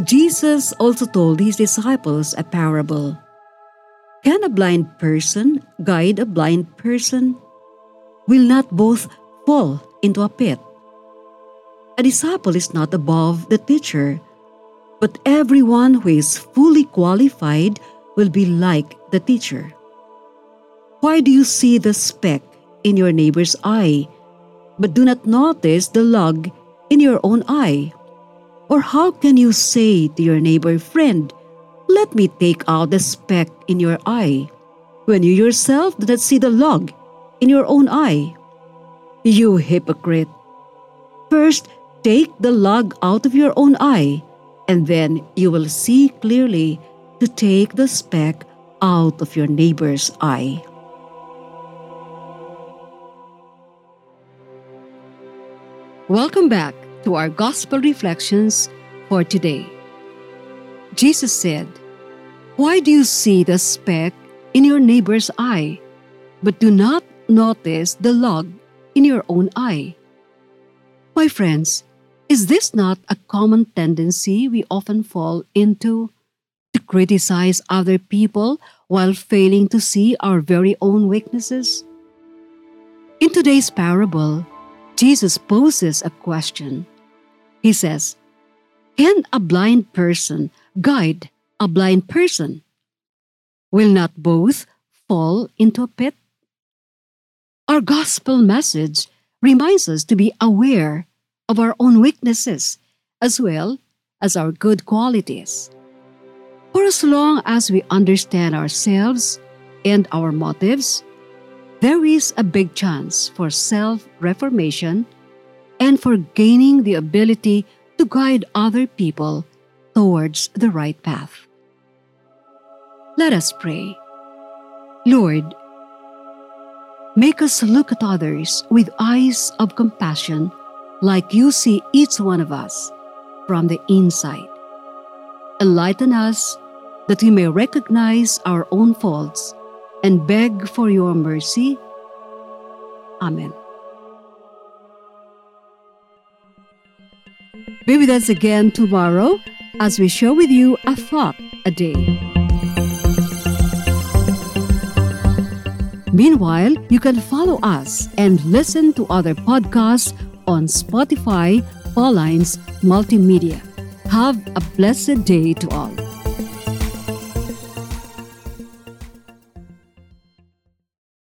Jesus also told his disciples a parable. Can a blind person guide a blind person? Will not both fall into a pit? A disciple is not above the teacher, but everyone who is fully qualified will be like the teacher. Why do you see the speck in your neighbor's eye, but do not notice the log in your own eye? Or how can you say to your neighbor friend, Let me take out the speck in your eye, when you yourself do not see the log in your own eye? You hypocrite! First, take the log out of your own eye, and then you will see clearly to take the speck out of your neighbor's eye. Welcome back to our gospel reflections for today. Jesus said, Why do you see the speck in your neighbor's eye, but do not notice the log in your own eye? My friends, is this not a common tendency we often fall into? To criticize other people while failing to see our very own weaknesses? In today's parable, Jesus poses a question he says, Can a blind person guide a blind person? Will not both fall into a pit? Our gospel message reminds us to be aware of our own weaknesses as well as our good qualities. For as long as we understand ourselves and our motives, there is a big chance for self reformation and for gaining the ability to guide other people towards the right path. Let us pray. Lord, make us look at others with eyes of compassion like you see each one of us from the inside. Enlighten us that we may recognize our own faults and beg for your mercy. Amen. Be with us again tomorrow as we share with you a thought a day. Meanwhile, you can follow us and listen to other podcasts on Spotify, Paulines Multimedia. Have a blessed day to all.